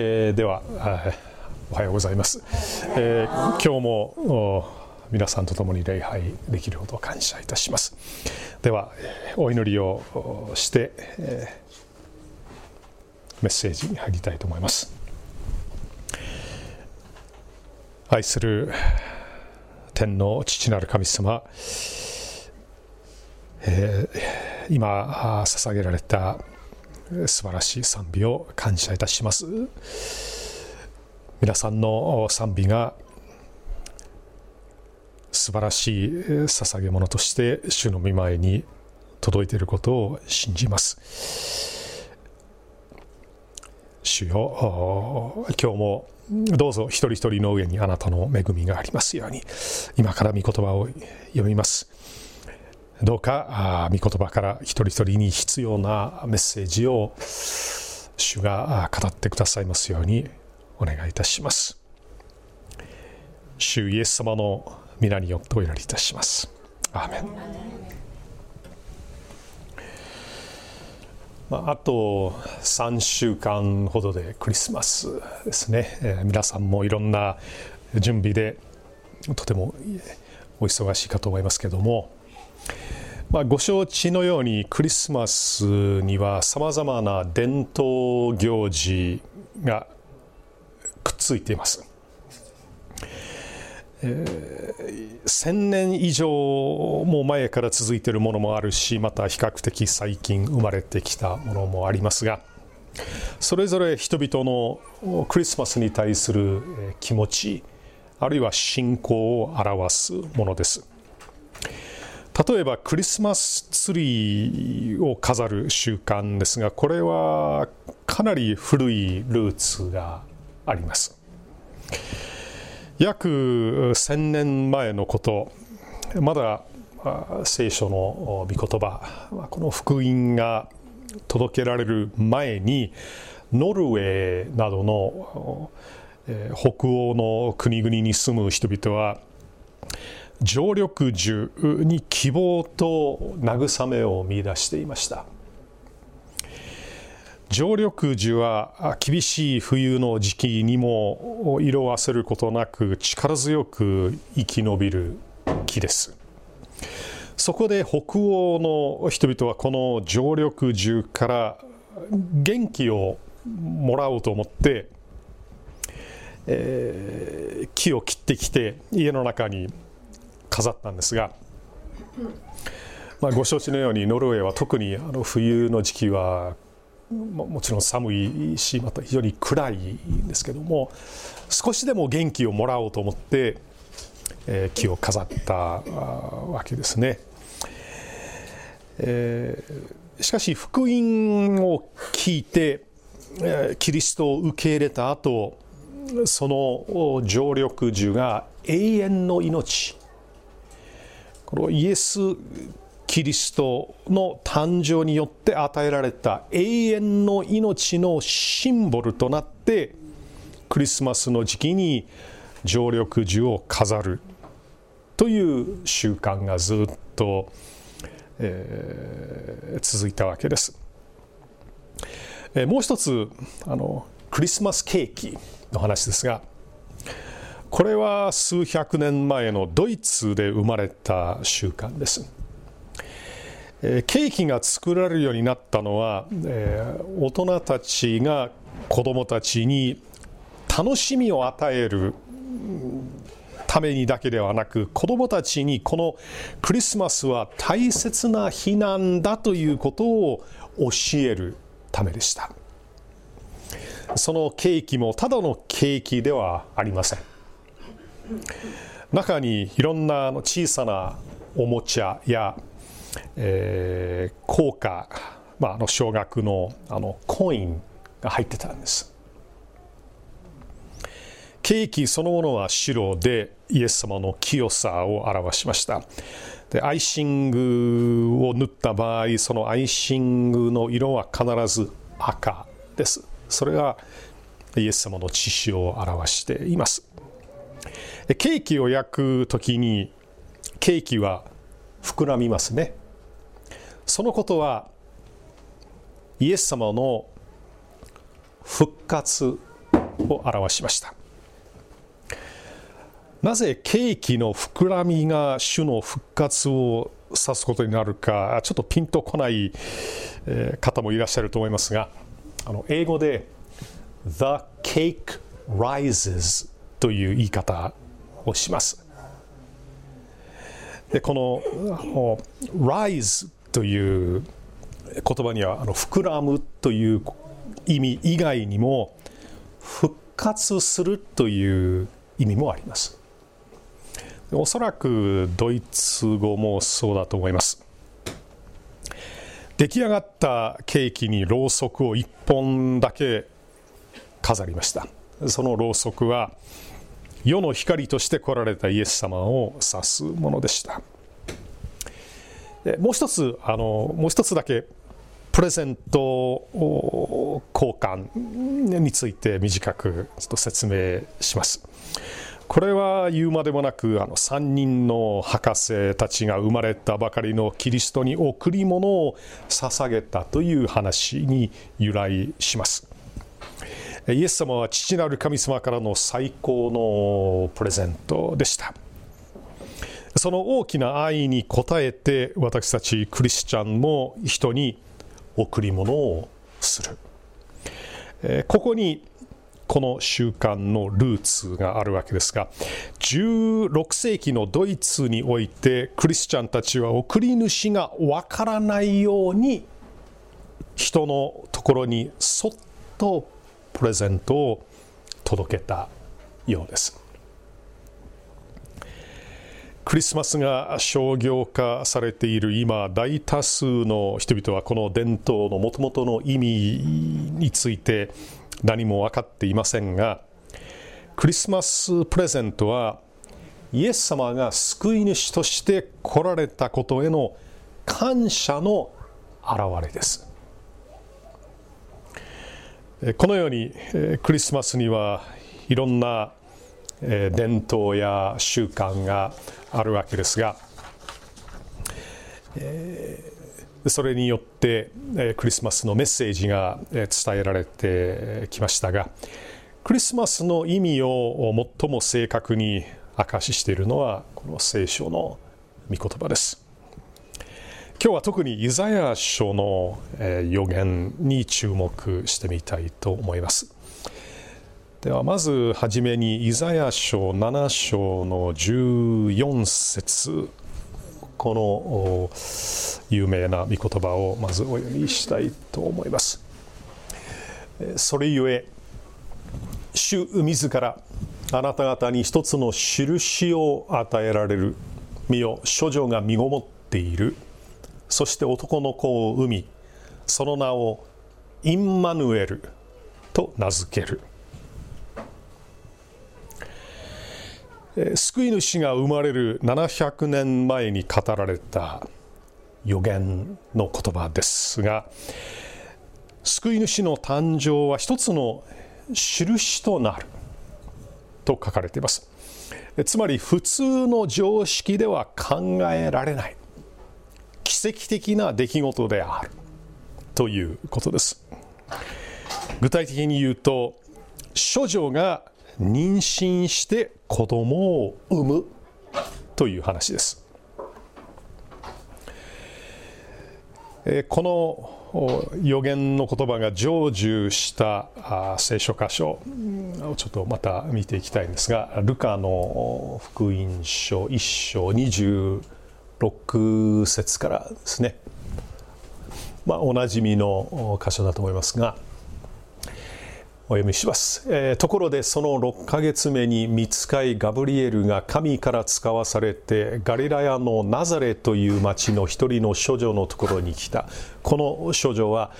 えー、ではおはようございます、えー、今日も皆さんと共に礼拝できることを感謝いたします。ではお祈りをして、えー、メッセージに入りたいと思います。愛する天の父なる神様、えー、今捧げられた素晴らしい賛美を感謝いたします。皆さんの賛美が素晴らしい捧げ物として主の御前に届いていることを信じます。主よ今日もどうぞ一人一人の上にあなたの恵みがありますように今から御言葉を読みます。どうか御言葉から一人一人に必要なメッセージを主が語ってくださいますようにお願いいたします。主イエス様の皆によってお祈りいたします。アーメン。まあ、あと3週間ほどでクリスマスですね、えー、皆さんもいろんな準備でとてもお忙しいかと思いますけどもまあ、ご承知のようにクリスマスにはさまざまな伝統行事がくっついています。えー、1000年以上も前から続いているものもあるしまた比較的最近生まれてきたものもありますがそれぞれ人々のクリスマスに対する気持ちあるいは信仰を表すものです。例えばクリスマスツリーを飾る習慣ですがこれはかなり古いルーツがあります。約1000年前のことまだ聖書の御言葉この福音が届けられる前にノルウェーなどの北欧の国々に住む人々は常緑樹に希望と慰めを見出していました。常緑樹は厳しい冬の時期にも色あせることなく力強く生き延びる木です。そこで北欧の人々はこの常緑樹から元気をもらおうと思って、えー、木を切ってきて家の中に飾ったんですが、まあ、ご承知のようにノルウェーは特にあの冬の時期はもちろん寒いしまた非常に暗いんですけども少しでも元気をもらおうと思って、えー、木を飾ったわけですね。えー、しかし福音を聞いて、えー、キリストを受け入れた後その常緑樹が永遠の命このイエス・キリストの誕生によって与えられた永遠の命のシンボルとなってクリスマスの時期に常緑樹を飾るという習慣がずっと、えー、続いたわけです。えー、もう一つあのクリスマスケーキの話ですがこれは数百年前のドイツで生まれた習慣です。ケーキが作られるようになったのは、大人たちが子供たちに楽しみを与えるためにだけではなく子供たちにこのクリスマスは大切な日なんだということを教えるためでしたそのケーキもただのケーキではありません中にいろんな小さなおもちゃや、えー、硬貨、まあ、あの少額のあのコインが入ってたんです。ケーキそのものは白でイエス様の清さを表しました。でアイシングを塗った場合そのアイシングの色は必ず赤です。それがイエス様の血潮を表しています。ケーキを焼く時にケーキは膨らみますね。そのことはイエス様の復活を表しました。なぜケーキの膨らみが主の復活を指すことになるかちょっとピンとこない方もいらっしゃると思いますがあの英語で The cake rises という言い方をします。でこの rise という言葉にはあの膨らむという意味以外にも復活するという意味もあります。おそらくドイツ語もそうだと思います。出来上がったケーキにろうそくを1本だけ飾りました。そのろうそくは世の光として来られたイエス様を指すものでした。もう一つあのもう一つだけプレゼント交換について短くちょっと説明します。これは言うまでもなくあの3人の博士たちが生まれたばかりのキリストに贈り物を捧げたという話に由来します。イエス様は父なる神様からの最高のプレゼントでした。その大きな愛に応えて私たちクリスチャンも人に贈り物をする。ここにこの習慣のルーツがあるわけですが16世紀のドイツにおいてクリスチャンたちは送り主がわからないように人のところにそっとプレゼントを届けたようです。クリスマスが商業化されている今大多数の人々はこの伝統のもともとの意味について何も分かっていませんがクリスマスプレゼントはイエス様が救い主として来られたことへの感謝の表れです。このようにクリスマスにはいろんな伝統や習慣があるわけですがそれによってクリスマスのメッセージが伝えられてきましたがクリスマスの意味を最も正確に明かししているのはこの聖書の御言葉です。今日は特にイザヤ書の予言に注目してみたいと思います。ではまずはじめにイザヤ書7章の14節。この有名な御言葉をまずお読みしたいと思います。それゆえ主自らあなた方に一つの印を与えられる。身よ処女が身ごもっている。そして男の子を産みその名をインマヌエルと名付ける。救い主が生まれる700年前に語られた予言の言葉ですが救い主の誕生は一つの印となると書かれています。つまり普通の常識では考えられない。奇跡的な出来事であるということです具体的に言うと処女が妊娠して子供を産むという話です。この予言の言葉が成就した聖書箇所をちょっとまた見ていきたいんですがルカの福音書1章26節からですね、まあ、おなじみの箇所だと思いますがお読みします、えー、ところでその6ヶ月目に見つかいガブリエルが神から使わされてガリラヤのナザレという町の一人の処女のところに来た。この処女は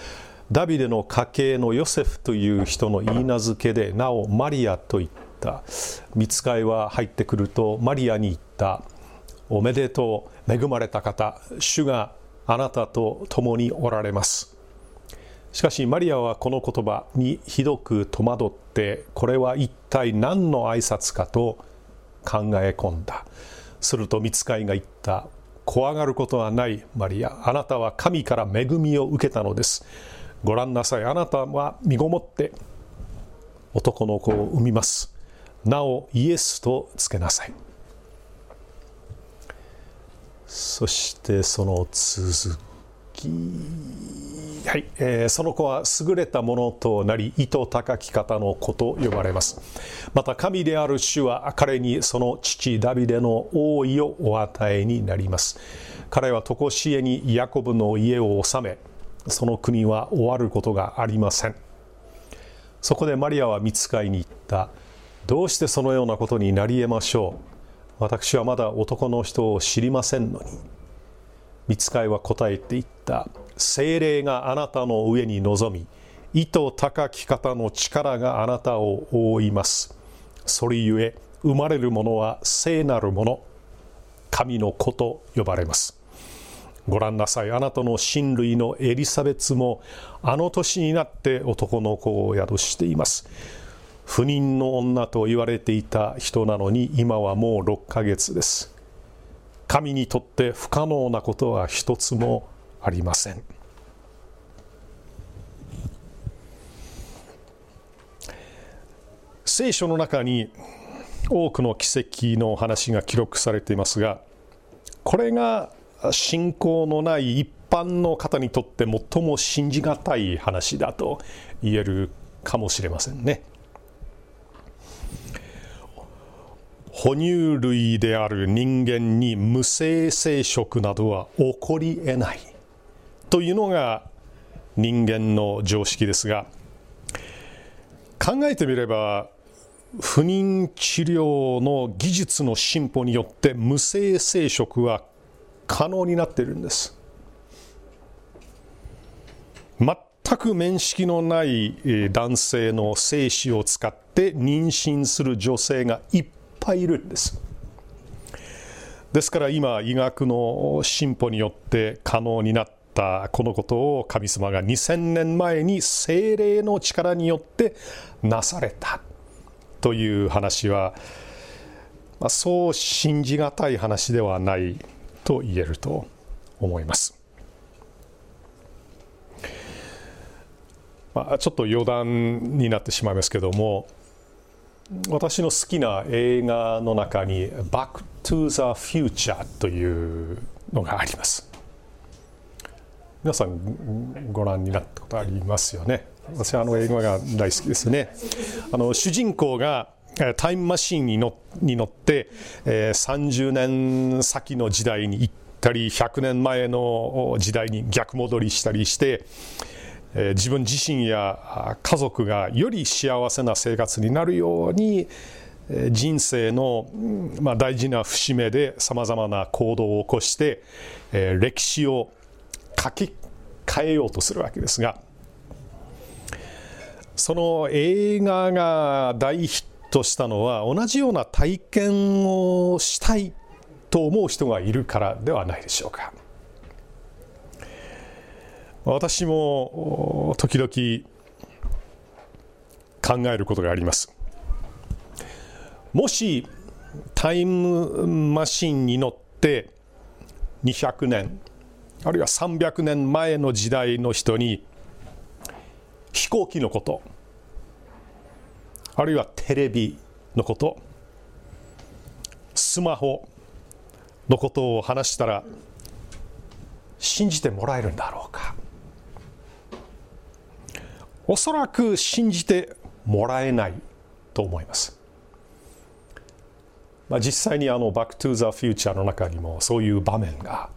ダビデの家系のヨセフという人の言い名付けでなおマリアと言った。見つかいは入ってくるとマリアに言った。おめでとう。恵まれた方主があなたと共におられます。しかしマリアはこの言葉にひどく戸惑ってこれは一体何の挨拶かと考え込んだ。すると見つかいが言った怖がることはない。マリアあなたは神から恵みを受けたのです。ご覧なさい。あなたは身ごもって男の子を産みます。なおイエスとつけなさい。そしてその続き。はい、えー、その子は優れたものとなり糸高き方の子と呼ばれます。また神である主は彼にその父ダビデの王位をお与えになります。彼は常しえにヤコブの家を治めその国は終わることがありません。そこでマリアは見つかいに行った。どうしてそのようなことになり得ましょう？私はまだ男の人を知りませんのに見つかいは答えて言った。精霊があなたの上に臨み意図高き方の力があなたを覆います。それゆえ生まれるものは聖なるもの神の子と呼ばれます。ご覧なさい。あなたの親類のエリザベツもあの年になって男の子を宿しています。不妊の女と言われていた人なのに今はもう6ヶ月です神にとって不可能なことは一つもありません聖書の中に多くの奇跡の話が記録されていますがこれが信仰のない一般の方にとって最も信じがたい話だと言えるかもしれませんね。哺乳類である人間に無性生殖などは起こりえない。というのが人間の常識ですが考えてみれば不妊治療の技術の進歩によって無性生殖は可能になっているんです。全く面識のない男性の精子を使って妊娠する女性がいっぱいいるんですですから今医学の進歩によって可能になったこのことを神様が2000年前に精霊の力によってなされたという話は、まあ、そう信じがたい話ではないと言えると思います。まあ、ちょっと余談になってしまいますけども私の好きな映画の中に「バック・トゥ・ザ・フューチャー」というのがあります。皆さんご覧になったことありますよね？私はあの映画が大好きですね。あの主人公がタイムマシーンに乗に乗って、えー、30年先の時代に行ったり100年前の時代に逆戻りしたりして自分自身や家族がより幸せな生活になるように人生のま大事な節目でさまざまな行動を起こして歴史を書き換えようとするわけですがその映画が大ヒットしたのは同じような体験をしたいと思う人がいるからではないでしょうか。私も時々考えることがあります。もしタイムマシンに乗って200年あるいは300年前の時代の人に飛行機のことあるいはテレビのことスマホのことを話したら信じてもらえるんだろうかおそらく信じてもらえないと思います。まあ、実際にあの「バック・トゥ・ザ・フューチャー」の中にもそういう場面が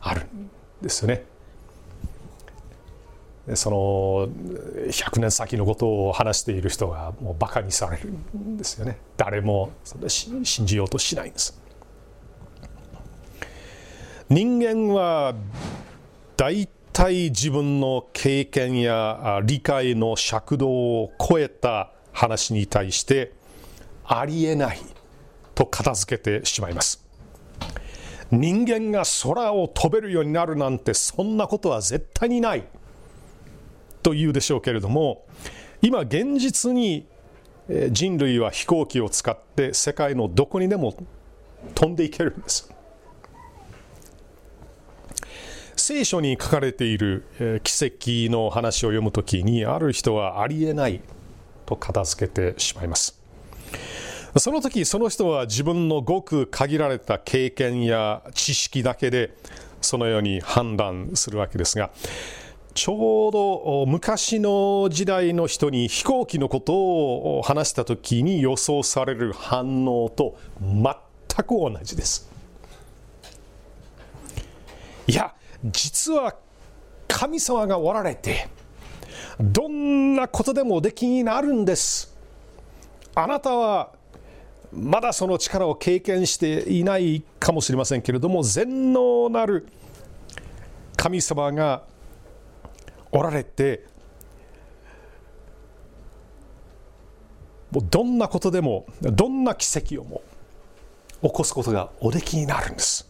あるんですよね。その100年先のことを話している人がもうバカにされるんですよね。誰も信じようとしないんです。人間は大対自分の経験や理解の尺度を超えた話に対してありえないと片付けてしまいます。人間が空を飛べるようになるなんてそんなことは絶対にないと言うでしょうけれども今現実に人類は飛行機を使って世界のどこにでも飛んでいけるんです。聖書に書かれている奇跡の話を読むときにある人はありえないと片付けてしまいます。その時その人は自分のごく限られた経験や知識だけでそのように判断するわけですがちょうど昔の時代の人に飛行機のことを話した時に予想される反応と全く同じです。いや実は神様がおられてどんなことでもおできになるんです。あなたはまだその力を経験していないかもしれませんけれども全能なる神様がおられてもうどんなことでもどんな奇跡をも起こすことがおできになるんです。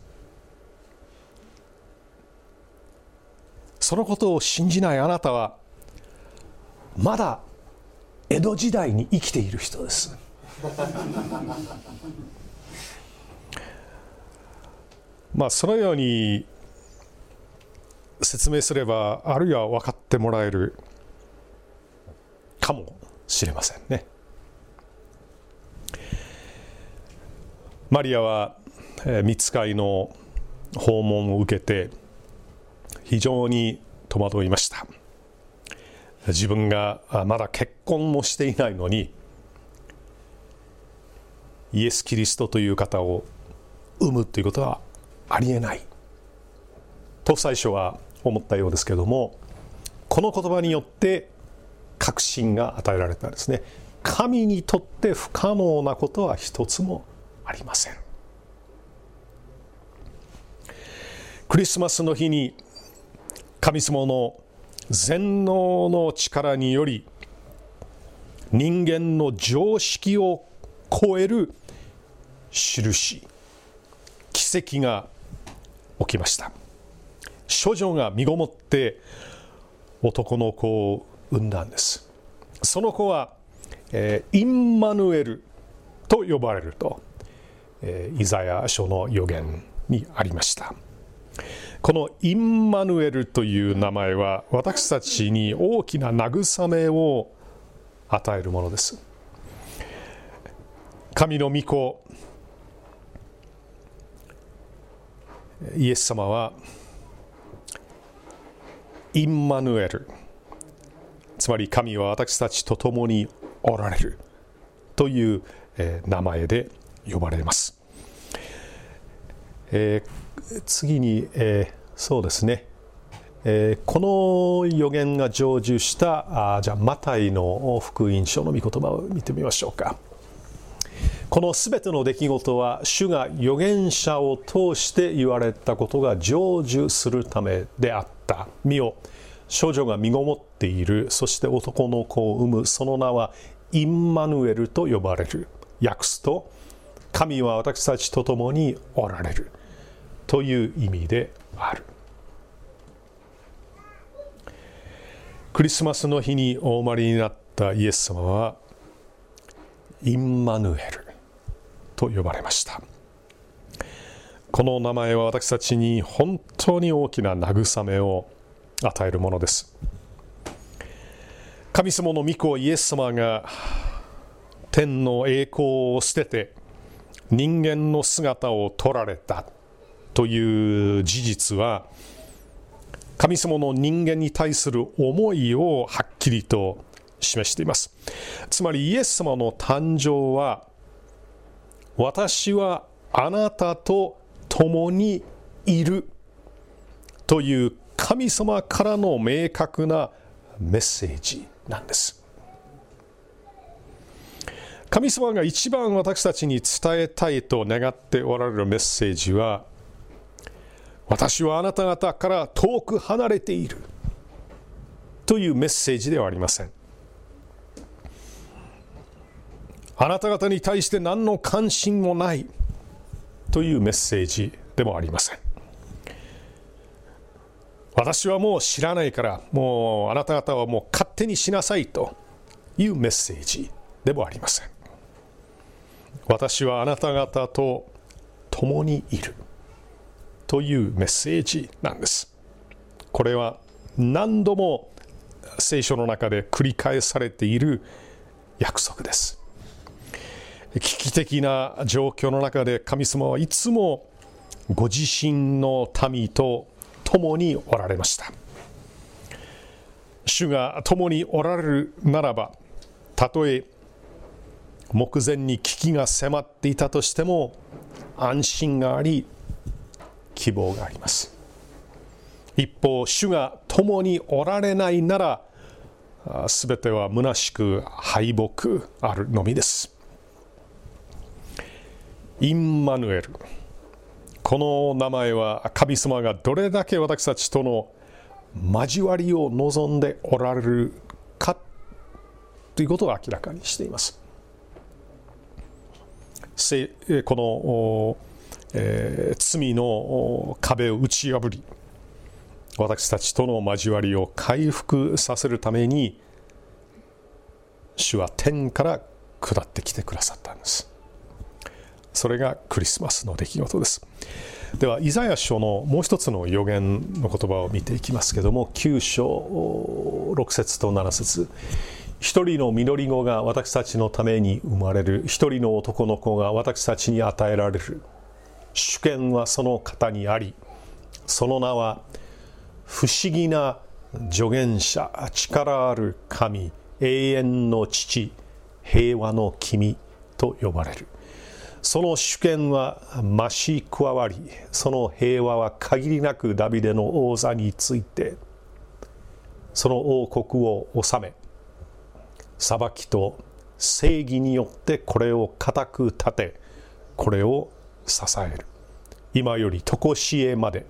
そのことを信じないあなたはまだ江戸時代に生きている人です。まあそのように説明すればあるいは分かってもらえるかもしれませんね。マリアは見つかいの訪問を受けて非常に戸惑いました。自分がまだ結婚もしていないのにイエス・キリストという方を産むということはありえない。と最初は思ったようですけれどもこの言葉によって確信が与えられたんですね。神にとって不可能なことは一つもありません。クリスマスの日に神様の全能の力により人間の常識を超える印。奇跡が起きました。処女が身ごもって男の子を産んだんです。その子は、えー、インマヌエルと呼ばれると、えー、イザヤ書の予言にありました。このインマヌエルという名前は私たちに大きな慰めを与えるものです。神の御子イエス様はインマヌエルつまり神は私たちと共におられるという、名前で呼ばれます、えー、次に、えー、そうですね、えー、この予言が成就したあじゃあマタイの福音書の御言葉を見てみましょうか。このすべての出来事は主が預言者を通して言われたことが成就するためであった。見よ少女が身ごもっている。そして男の子を産む。その名はインマヌエルと呼ばれる。訳すと神は私たちと共におられる。という意味である。クリスマスの日にお生まれになったイエス様はインマヌエルと呼ばれました。この名前は私たちに本当に大きな慰めを与えるものです。神様の御子イエス様が天の栄光を捨てて人間の姿を取られた。という事実は神様の人間に対する思いをはっきりと示しています。つまりイエス様の誕生は私はあなたと共にいるという神様からの明確なメッセージなんです。神様が一番私たちに伝えたいと願っておられるメッセージは私はあなた方から遠く離れている。というメッセージではありません。あなた方に対して何の関心もない。というメッセージでもありません。私はもう知らないからもうあなた方はもう勝手にしなさい。というメッセージでもありません。私はあなた方と共にいる。というメッセージなんです。これは何度も聖書の中で繰り返されている約束です。危機的な状況の中で神様はいつもご自身の民と共におられました。主が共におられるならばたとえ目前に危機が迫っていたとしても安心があり希望があります。一方主が共におられないなら全ては虚しく敗北あるのみです。インマヌエル。この名前は神様がどれだけ私たちとの交わりを望んでおられるかということを明らかにしています。この、えー、罪の壁を打ち破り私たちとの交わりを回復させるために主は天から下ってきてくださったんです。それがクリスマスの出来事です。ではイザヤ書のもう一つの予言の言葉を見ていきますけども9章6節と7節。一人の実り子が私たちのために生まれる。一人の男の子が私たちに与えられる。主権はその方にありその名は不思議な助言者力ある神永遠の父平和の君と呼ばれる。その主権は増し加わりその平和は限りなくダビデの王座についてその王国を治め裁きと正義によってこれを固く立てこれを支える。今より常しえまで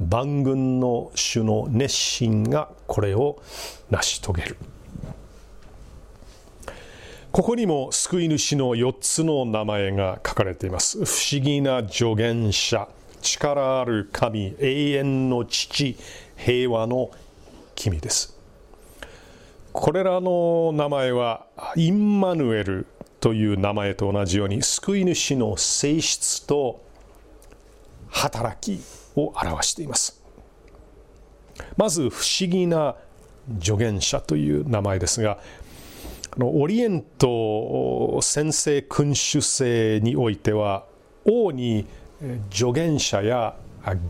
万軍の主の熱心がこれを成し遂げる。ここにも救い主の4つの名前が書かれています。不思議な助言者力ある神永遠の父平和の君です。これらの名前はインマヌエルという名前と同じように救い主の性質と働きを表しています。まず不思議な助言者という名前ですがオリエント先制君主制においては王に助言者や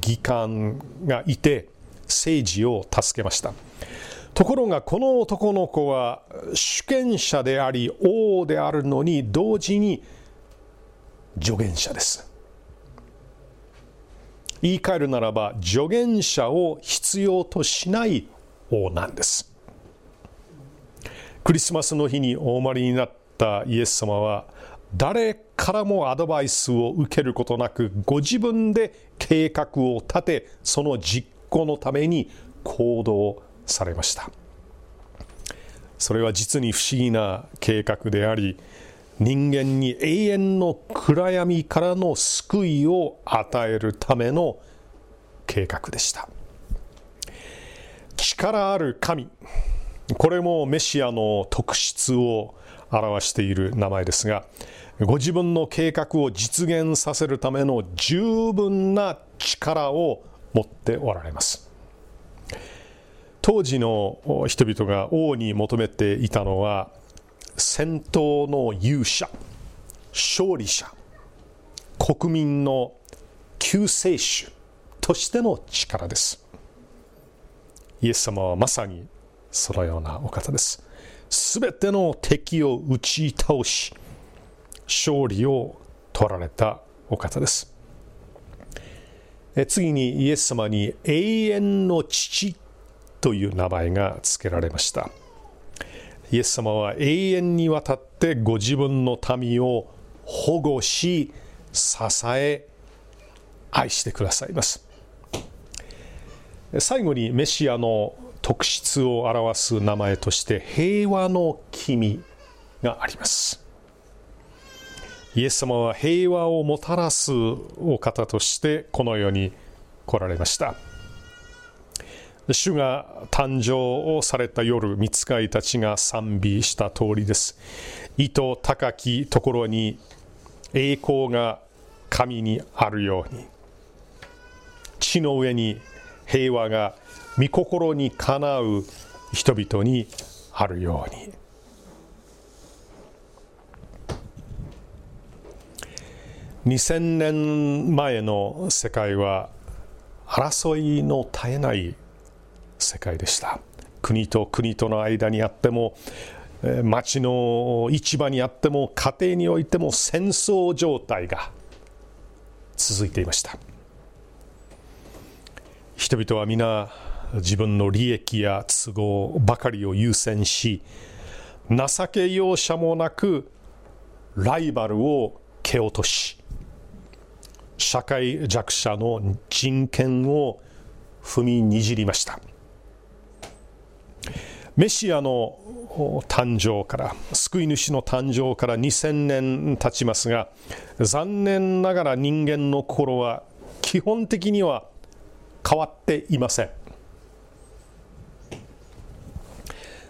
議官がいて政治を助けました。ところがこの男の子は主権者であり王であるのに同時に助言者です。言い換えるならば助言者を必要としない王なんです。クリスマスの日にお生まれになったイエス様は誰からもアドバイスを受けることなくご自分で計画を立てその実行のために行動されました。それは実に不思議な計画であり人間に永遠の暗闇からの救いを与えるための計画でした。力ある神。これもメシアの特質を表している名前ですがご自分の計画を実現させるための十分な力を持っておられます。当時の人々が王に求めていたのは戦闘の勇者勝利者国民の救世主としての力です。イエス様はまさにそのようなお方です。すべての敵を打ち倒し勝利を取られたお方です。次にイエス様に永遠の父という名前が付けられました。イエス様は永遠にわたってご自分の民を保護し支え愛してくださいます。最後にメシアの特質を表す名前として平和の君があります。イエス様は平和をもたらすお方としてこの世に来られました。主が誕生をされた夜、見つかいたちが賛美した通りです。糸高きところに栄光が神にあるように。地の上に平和が御心にかなう人々にあるように。2000年前の世界は争いの絶えない世界でした。国と国との間にあっても町の市場にあっても家庭においても戦争状態が続いていました。人々は皆自分の利益や都合ばかりを優先し情け容赦もなくライバルを蹴落とし社会弱者の人権を踏みにじりました。メシアの誕生から救い主の誕生から2000年経ちますが残念ながら人間の心は基本的には変わっていません。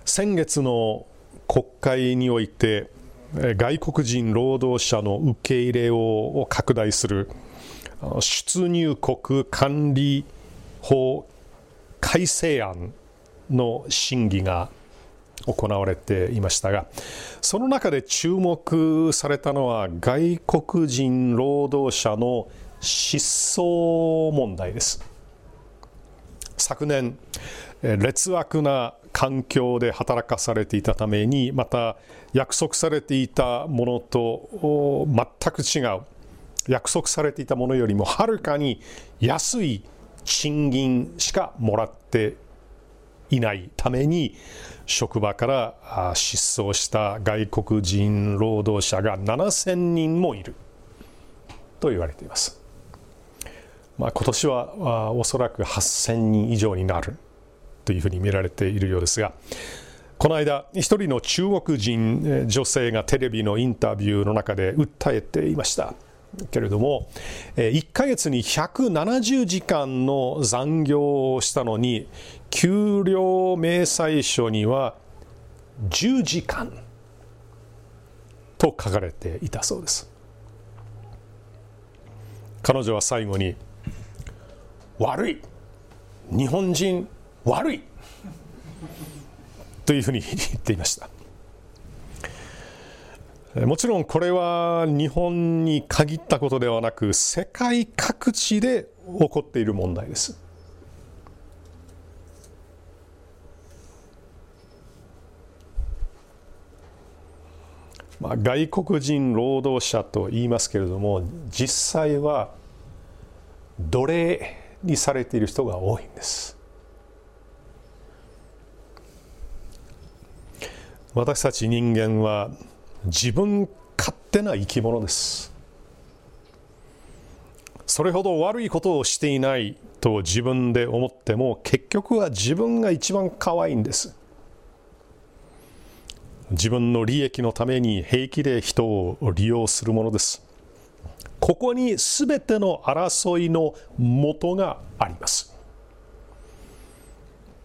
先月の国会において外国人労働者の受け入れを拡大する出入国管理法改正案の審議が行われていましたがその中で注目されたのは外国人労働者の失踪問題です。昨年劣悪な環境で働かされていたためにまた約束されていたものと全く違う。約束されていたものよりもはるかに安い賃金しかもらっていないために職場から失踪した外国人労働者が7000人もいると言われています。まあ、今年はおそらく8000人以上になるというふうに見られているようですがこの間一人の中国人女性がテレビのインタビューの中で訴えていました。けれども1ヶ月に170時間の残業をしたのに給料明細書には10時間と書かれていたそうです。彼女は最後に悪い。日本人悪い。というふうに 言っていました。もちろんこれは日本に限ったことではなく世界各地で起こっている問題です。まあ、外国人労働者と言いますけれども実際は奴隷にされている人が多いんです。私たち人間は自分勝手な生き物ですそれほど悪いことをしていないと自分で思っても結局は自分が一番可愛いんです自分の利益のために平気で人を利用するものです。ここに全ての争いの元があります。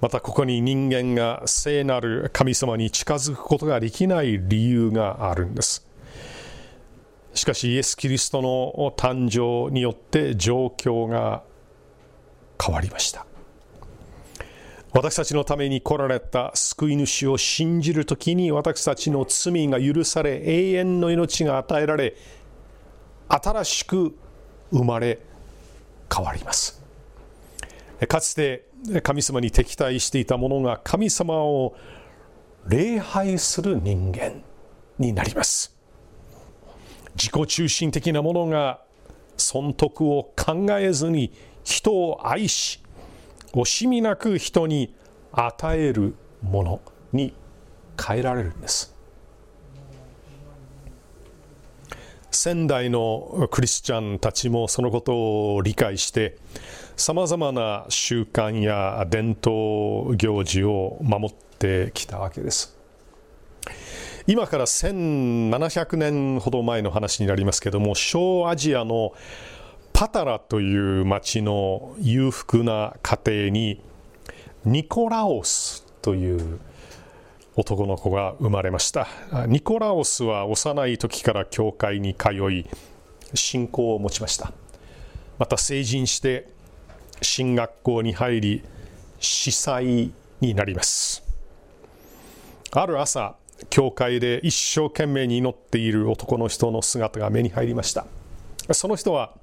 またここに人間が聖なる神様に近づくことができない理由があるんです。しかしイエス・キリストの誕生によって状況が変わりました。私たちのために来られた救い主を信じるときに私たちの罪が許され永遠の命が与えられ新しく生まれ変わります。かつて神様に敵対していた者が神様を礼拝する人間になります。自己中心的なものが損得を考えずに人を愛し惜しみなく人に与えるものに変えられるんです。仙台のクリスチャンたちもそのことを理解してさまざまな習慣や伝統行事を守ってきたわけです。今から1700年ほど前の話になりますけども小アジアのパタラという町の裕福な家庭にニコラオスという男の子が生まれました。ニコラオスは幼い時から教会に通い信仰を持ちました。また成人して進学校に入り司祭になります。ある朝教会で一生懸命に祈っている男の人の姿が目に入りました。その人は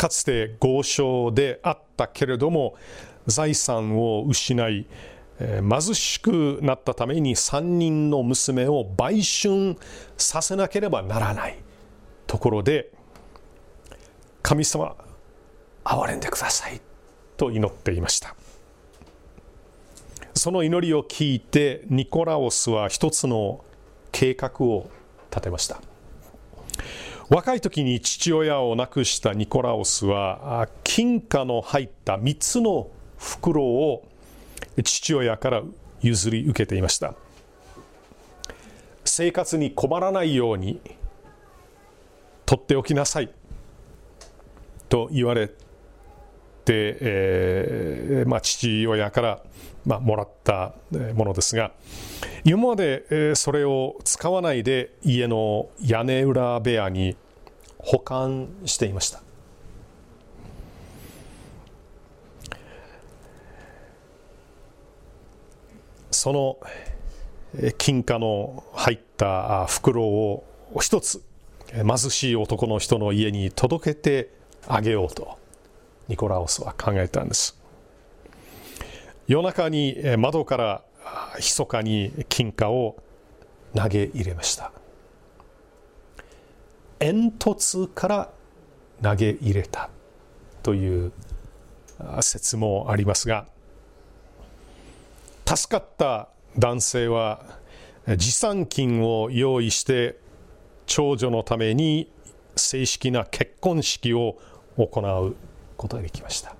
かつて豪商であったけれども財産を失い貧しくなったために3人の娘を売春させなければならないところで神様憐れんでくださいと祈っていました。その祈りを聞いてニコラオスは一つの計画を立てました。若い時に父親を亡くしたニコラオスは金貨の入った3つの袋を父親から譲り受けていました。生活に困らないように取っておきなさいと言われて、えーまあ、父親から、まあ、もらったものですが今までそれを使わないで家の屋根裏部屋に保管していました。その金貨の入った袋を一つ貧しい男の人の家に届けてあげようとニコラオスは考えたんです。夜中に窓から密かに金貨を投げ入れました。煙突から投げ入れたという説もありますが助かった男性は持参金を用意して長女のために正式な結婚式を行うことができました。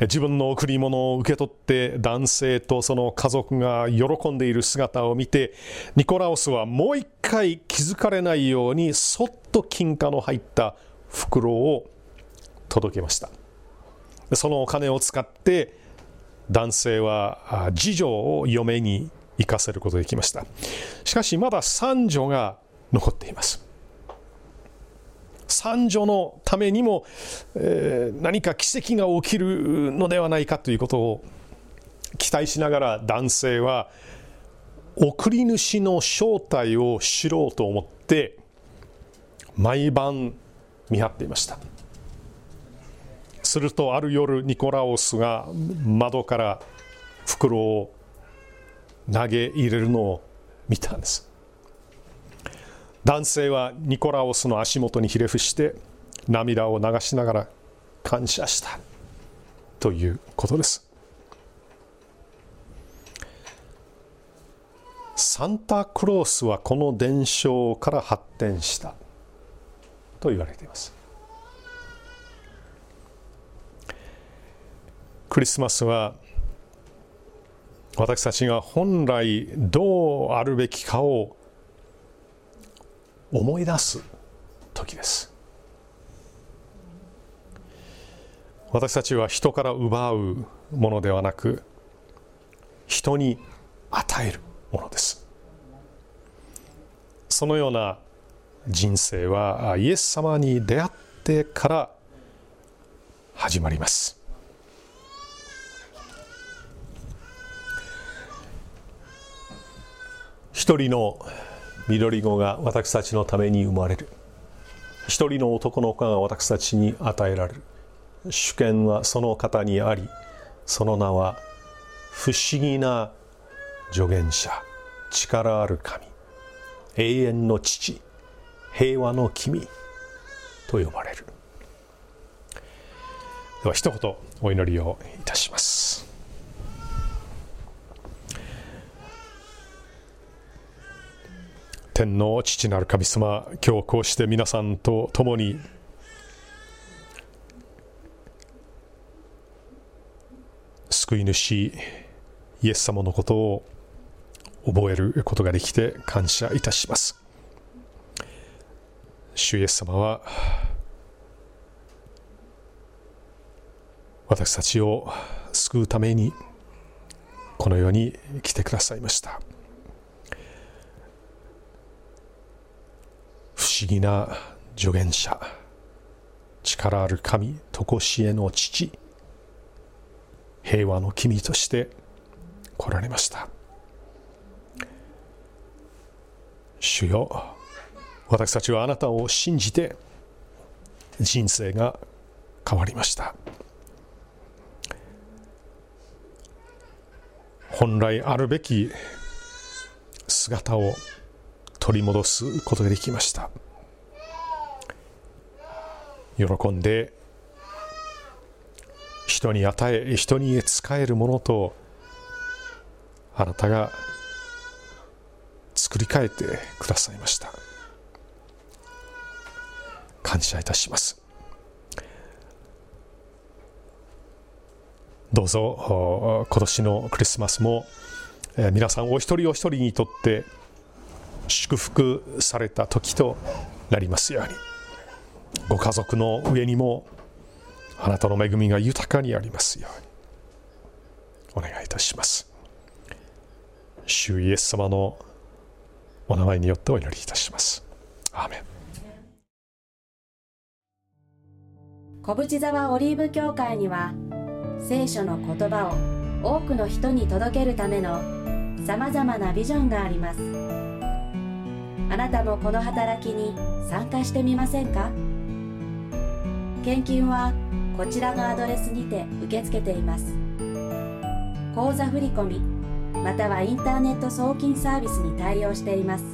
自分の贈り物を受け取って男性とその家族が喜んでいる姿を見てニコラオスはもう一回気づかれないようにそっと金貨の入った袋を届けました。そのお金を使って男性は次女を嫁に行かせることができました。しかしまだ三女が残っています。三女のためにも、えー、何か奇跡が起きるのではないかということを期待しながら男性は送り主の正体を知ろうと思って毎晩見張っていました。するとある夜ニコラオスが窓から袋を投げ入れるのを見たんです。男性はニコラオスの足元にひれ伏して涙を流しながら感謝したということです。サンタクロースはこの伝承から発展したと言われています。クリスマスは私たちが本来どうあるべきかを思い出す時です。私たちは人から奪うものではなく人に与えるものです。そのような人生はイエス様に出会ってから始まります。一人の緑子が私たちのために生まれる。一人の男の子が私たちに与えられる。主権はその方にありその名は不思議な助言者。力ある神。永遠の父。平和の君と呼ばれる。では一言お祈りをいたします。天の父なる神様今日こうして皆さんと共に。救い主イエス様のことを覚えることができて感謝いたします。主イエス様は私たちを救うためにこの世に来てくださいました。思議な助言者。力ある神常しえの父。平和の君として来られました。主よ私たちはあなたを信じて人生が変わりました。本来あるべき姿を取り戻すことができました。喜んで人に与え人に仕えるものとあなたが作り変えてくださいました。感謝いたします。どうぞ今年のクリスマスも皆さんお一人お一人にとって祝福された時となりますように。ご家族の上にもあなたの恵みが豊かにありますようにお願いいたします。主イエス様のお名前によってお祈りいたします。アーメン。小淵沢オリーブ教会には聖書の言葉を多くの人に届けるためのさまざまなビジョンがあります。あなたもこの働きに参加してみませんか？献金はこちらのアドレスにて受け付けています。口座振込またはインターネット送金サービスに対応しています。